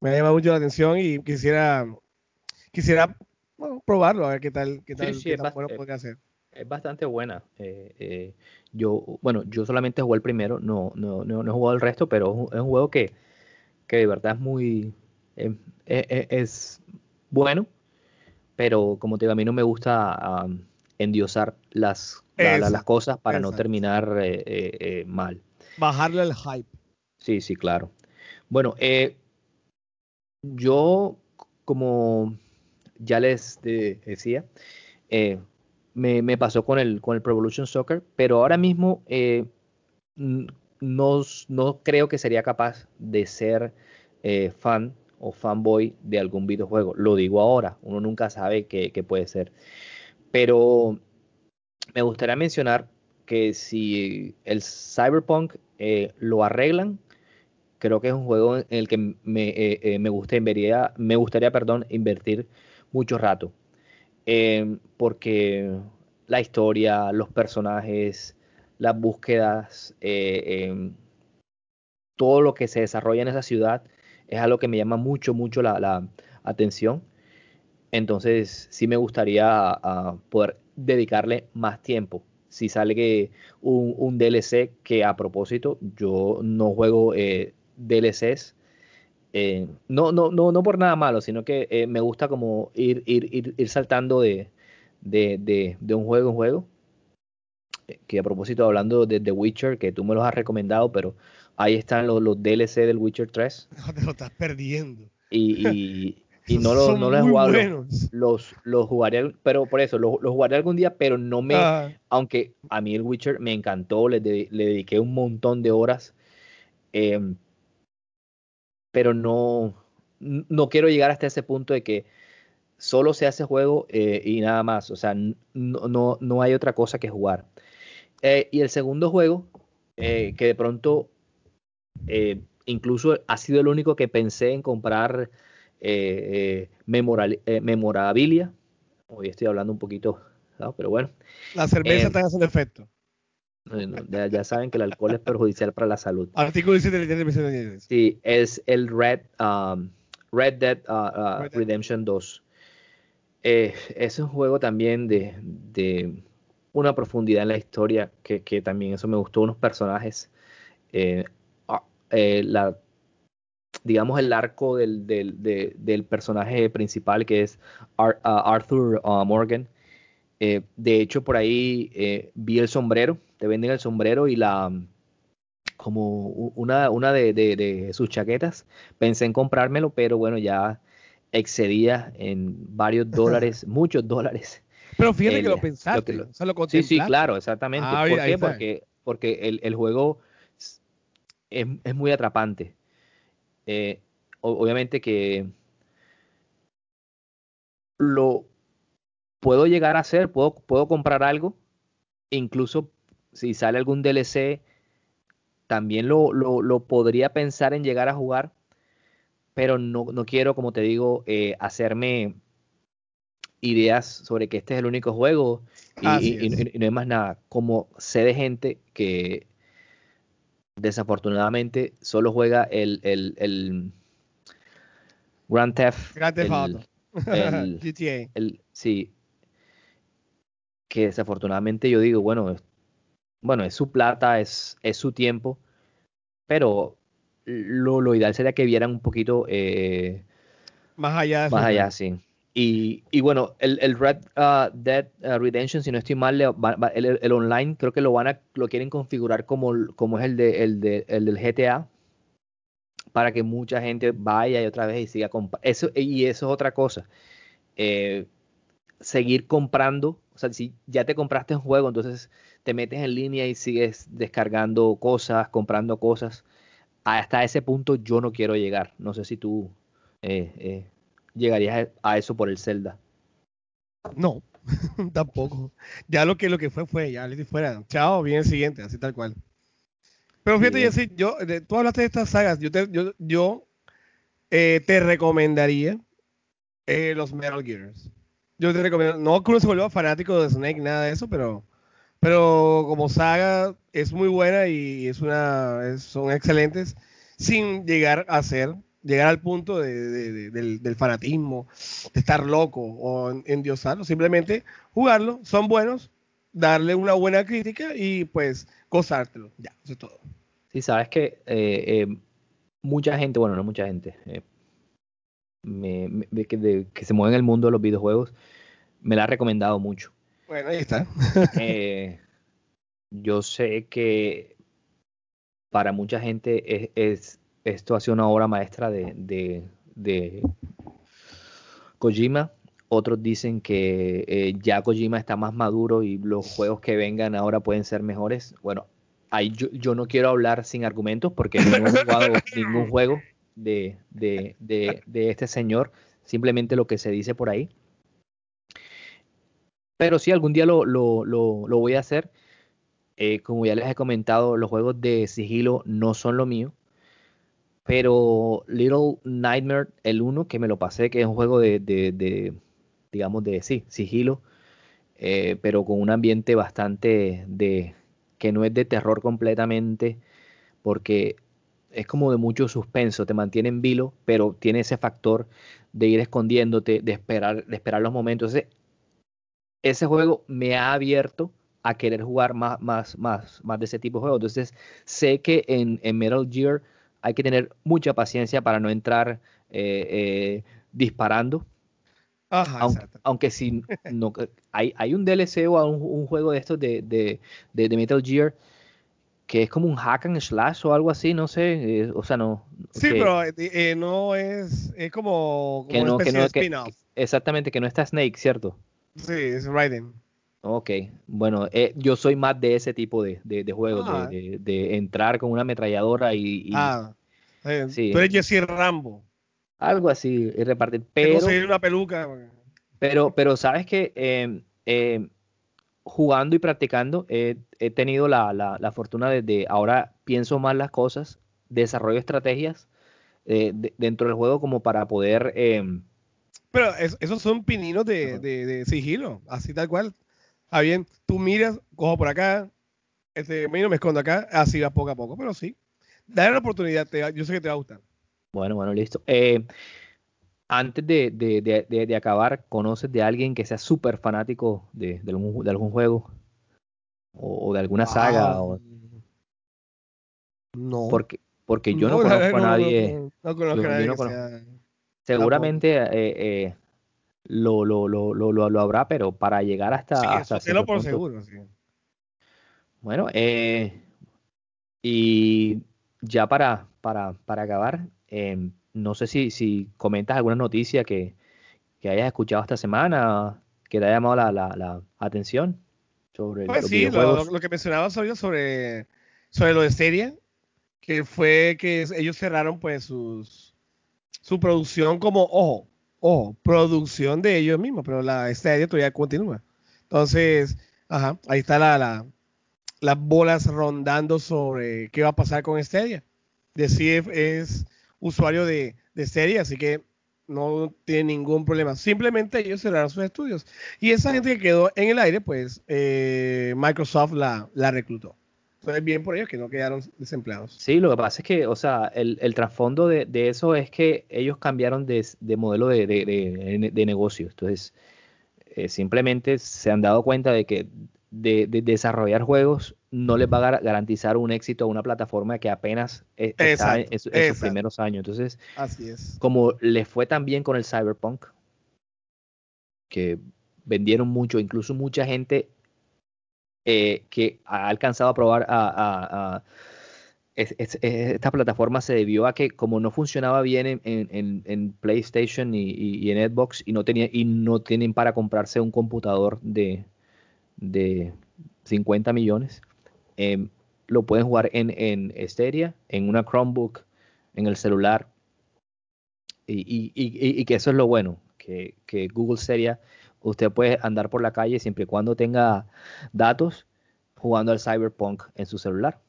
Me llama mucho la atención y quisiera quisiera probarlo, a ver qué tal, qué tal, bueno puede hacer. Es bastante buena. Eh, eh, yo, bueno, yo solamente jugué el primero, no, no, no, he jugado el resto, pero es un, juego que, que, de verdad es muy, em, e, e, es, bueno, pero como te digo, a mí no me gusta endiosar las, las cosas para no terminar eh, mal. Bajarle el hype. Sí, sí, claro. Bueno, yo como ya les decía, me, pasó con el, con el Pro Soccer, pero ahora mismo eh, no, no, creo que sería capaz de ser eh, fan o fanboy de algún videojuego. Lo digo ahora, uno nunca sabe qué, puede ser. Pero me gustaría mencionar que si el Cyberpunk eh, lo arreglan, creo que es un juego en el que me, me, gustaría, me gustaría perdón, invertir mucho rato. Em, porque la historia, los personajes, las búsquedas, eh, em, todo lo que se desarrolla en esa ciudad es algo que me llama mucho, mucho la, atención. Entonces, sí me gustaría ah, poder dedicarle más tiempo. Si sale un, un, DLC que a propósito, yo no juego eh, DLCs eh, no, no, no, no por nada malo, sino que eh, me gusta como ir, ir, ir, saltando de, de, de, un juego en juego. Eh, que a propósito, hablando de The Witcher, que tú me los has recomendado, pero ahí están los, los DLC del Witcher 3. [laughs] No te lo estás perdiendo. Y, y, [laughs] no, lo, no he jugado. Los, los, jugaré, pero por eso, los, jugaré algún día, pero no me. Ah. Aunque a mí el Witcher me encantó, le, le dediqué un montón de horas. Eh, pero no, no quiero llegar hasta ese punto de que solo se hace juego eh, y nada más, o sea, no, no, hay otra cosa que jugar. Eh, y el segundo juego, eh, que de pronto incluso ha sido el único que pensé en comprar memorabilia, hoy estoy hablando un poquito, pero bueno. La cerveza está haciendo efecto ya, saben que el alcohol es perjudicial para la salud. Artículo 17 Sí, es el Red, um, Red Dead, uh, uh, Redemption 2. Eh, es un juego también de, una profundidad en la historia que, también eso me gustó, unos personajes. Eh, ah, eh, la, digamos el arco del, del, personaje principal que es uh, Arthur Morgan. De hecho, por ahí vi el sombrero te venden el sombrero y la como una, una de, sus chaquetas. Pensé en comprármelo, pero bueno, ya excedía en varios [laughs] dólares, muchos dólares. Pero fíjate que lo pensaste, sí, sí, claro, exactamente. Ah, ¿Por qué? Porque, porque el, juego es, muy atrapante. Eh, obviamente que lo puedo llegar a hacer, puedo, puedo comprar algo, incluso si sale algún DLC, también lo, lo, podría pensar en llegar a jugar, pero no, no quiero, como te digo, eh, hacerme ideas sobre que este es el único juego y, no hay más nada. Como sé de gente que desafortunadamente solo juega el, el, el Grand Theft, Grand Theft Auto. GTA. [laughs] sí. Que desafortunadamente yo digo, bueno, bueno, es su plata, es, es su tiempo, pero lo, lo, ideal sería que vieran un poquito eh, más allá. Más allá, sí. Y, y, bueno, el, el Red uh, Dead uh, Redemption, si no estoy mal, el, el, online creo que lo van a, lo quieren configurar como, como es el, de, el, de, el del GTA, para que mucha gente vaya y otra vez y siga comprando. Eso, y eso es otra cosa. Eh, seguir comprando, sea, si ya te compraste un juego, entonces te metes en línea y sigues descargando cosas, comprando cosas. Hasta ese punto yo no quiero llegar. No sé si tú eh, eh, llegarías a eso por el Zelda. No, [laughs] tampoco. Ya lo que lo que fue fue, ya le fuera. Chao, bien el siguiente, así tal cual. Pero fíjate, yo, tú hablaste de estas sagas, yo te, yo, yo eh, te recomendaría los Metal Gears yo te recomiendo, no que uno se vuelva fanático de Snake, nada de eso, pero, pero como saga es muy buena y es una, son excelentes sin llegar a ser, llegar al punto de, del, fanatismo, de estar loco o endiosarlo, simplemente jugarlo, son buenos, darle una buena crítica y pues gozártelo, ya, eso es todo. Sí, sabes que eh, eh, mucha gente, bueno, no mucha gente, eh, que, que, se mueve en el mundo de los videojuegos, me la ha recomendado mucho. Bueno, ahí está. [laughs] [laughs] yo sé que para mucha gente es, esto ha sido una obra maestra de, de, Kojima. Otros dicen que ya Kojima está más maduro y los juegos que vengan ahora pueden ser mejores. Bueno, yo, no quiero hablar sin argumentos porque no he jugado [laughs] ningún juego [laughs] de, este señor, simplemente lo que se dice por ahí. Pero sí, algún día lo, voy a hacer. Eh, como ya les he comentado, los juegos de sigilo no son lo mío. Pero Little Nightmare, el 1, que me lo pasé, que es un juego de, digamos, de sí, sigilo, eh, pero con un ambiente bastante de, que no es de terror completamente, porque es como de mucho suspenso, te mantiene en vilo, pero tiene ese factor de ir escondiéndote, de esperar, de esperar los momentos. Ese, juego me ha abierto a querer jugar más, más, más, más de ese tipo de juegos. Entonces, sé que en, Metal Gear hay que tener mucha paciencia para no entrar eh, eh, disparando, aunque, si no [laughs] hay, hay un DLC o un, juego de estos de, de, Metal Gear que es como un hack and slash o algo así, no sé, eh, o sea, no. Sí, pero eh, eh, no es, es como, como una especie de spin-off. Exactamente, que no está Snake, ¿cierto? Sí, es Raiden. Ok, bueno, yo soy más de ese tipo de, de, juegos, ah. de, entrar con una ametralladora y... ah, sí. tú eres Jesse Rambo. Algo así, y repartir. Pero, una peluca. Pero, pero sabes que jugando y practicando he tenido la, fortuna de, ahora pienso más las cosas, desarrollo estrategias eh, dentro del juego como para poder... Em, pero esos son pininos de, sigilo, así tal cual. Ah, bien, tú miras, cojo por acá, este, me escondo acá, así va poco a poco, pero sí. Dale la oportunidad, yo sé que te va a gustar. Bueno, bueno, listo. Eh, antes de, acabar, ¿conoces de alguien que sea súper fanático de, algún, juego? O, de alguna saga? Ah, no. Porque, porque yo no, [laughs] conozco a nadie. No, conozco a nadie. Seguramente eh, eh, lo, lo, lo, lo, habrá, pero para llegar hasta. Sí, hasta por seguro, sí. Bueno, eh, y ya para, para, para acabar, Em, no sé si, si comentas alguna noticia que, hayas escuchado esta semana que te haya llamado la, atención sobre pues sí, lo, que mencionaba sobre, sobre, sobre lo de serie, que fue que ellos cerraron pues sus, su producción como, ojo, ojo, producción de ellos mismos, pero la serie todavía continúa. Entonces, ajá, ahí está la, la, las bolas rondando sobre qué va a pasar con Stadia. Decir es usuario de, serie, así que no tiene ningún problema. Simplemente ellos cerraron sus estudios. Y esa gente que quedó en el aire, pues eh, Microsoft la, la reclutó. Entonces, bien por ellos que no quedaron desempleados. Sí, lo que pasa es que, o sea, el, trasfondo de, eso es que ellos cambiaron de, modelo de, de, negocio. Entonces, eh, simplemente se han dado cuenta de que de, desarrollar juegos no les va a garantizar un éxito a una plataforma que apenas e, está en, sus primeros años. Entonces, Así es. como les fue tan bien con el Cyberpunk, que vendieron mucho, incluso mucha gente eh, que ha alcanzado a probar a, esta plataforma se debió a que como no funcionaba bien en, PlayStation y, en Xbox y no tenía y no tienen para comprarse un computador de, de 50 millones, em, lo pueden jugar en, en en una Chromebook, en el celular. Y, que eso es lo bueno, que, Google Stadia, usted puede andar por la calle siempre y cuando tenga datos jugando al Cyberpunk en su celular.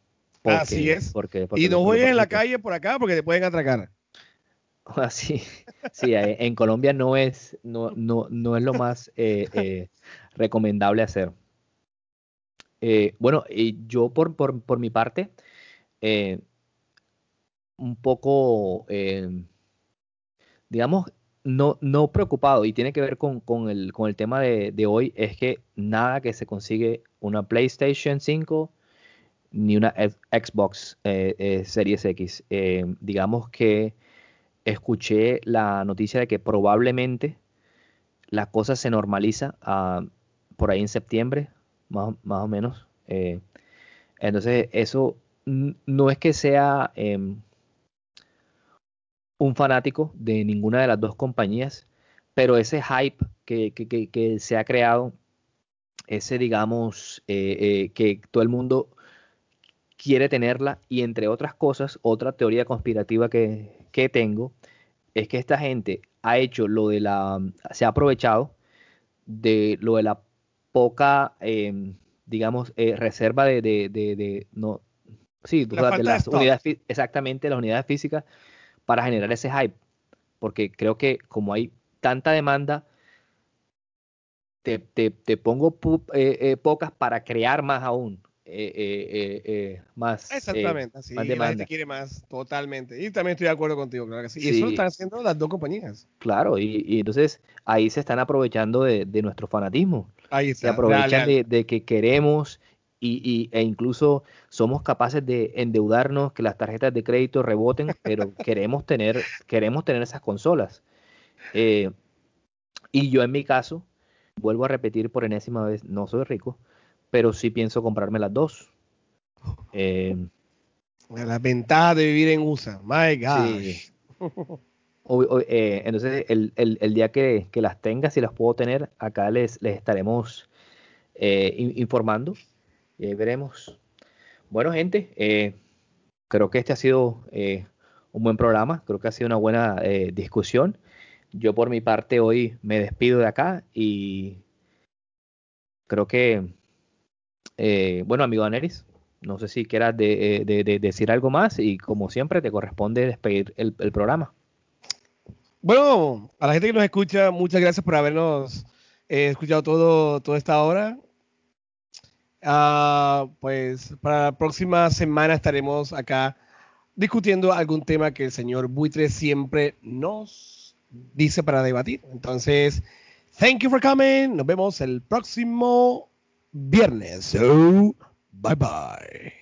Así es. Porque, y no juegues en la calle por acá porque te pueden atracar. Así, [laughs] sí, en Colombia no es, no, no, no es lo más eh, eh, recomendable hacer. Eh, bueno, y yo por, por, por mi parte, un poco, digamos, no, no preocupado y tiene que ver con, con, el, con el tema de, de, hoy, es que nada que se consigue una PlayStation 5 ni una Xbox Series X. digamos que escuché la noticia de que probablemente la cosa se normaliza ah, por ahí en septiembre, más, o menos. Eh, entonces, eso no es que sea em, un fanático de ninguna de las dos compañías, pero ese hype que, se ha creado, ese, digamos, eh, eh, que todo el mundo quiere tenerla y entre otras cosas, otra teoría conspirativa que, que tengo es que esta gente ha hecho lo de la, se ha aprovechado de lo de la poca, em, digamos, eh, reserva de, de, de, no, sí, de las unidades, exactamente, las unidades físicas para generar ese hype, porque creo que como hay tanta demanda, te, te, te pongo eh, eh, pocas para crear más aún. Eh, eh, eh, más. Exactamente, la gente quiere más, totalmente. Y también estoy de acuerdo contigo, claro que sí. Y eso lo están haciendo las dos compañías. Claro, y, entonces ahí se están aprovechando de, nuestro fanatismo. Ahí Se aprovechan De, que queremos y, e incluso somos capaces de endeudarnos, que las tarjetas de crédito reboten, pero [laughs] queremos tener, queremos tener esas consolas. y yo en mi caso, vuelvo a repetir por enésima vez, no soy rico pero sí pienso comprarme las dos. Eh, la ventaja de vivir en USA, my God. Eh, entonces, el, día que, las tenga, si las puedo tener, acá les, les estaremos eh, informando y ahí veremos. Bueno, gente, creo que este ha sido un buen programa, creo que ha sido una buena discusión. Yo por mi parte hoy me despido de acá y creo que eh, bueno, amigo Aneris, no sé si quieras de, eh, decir algo más y como siempre te corresponde despedir el, programa. Bueno, a la gente que nos escucha, muchas gracias por habernos eh, escuchado todo, toda esta hora. Ah, pues para la próxima semana estaremos acá discutiendo algún tema que el señor Buitre siempre nos dice para debatir. Entonces, thank you for coming. Nos vemos el próximo viernes. So, bye bye.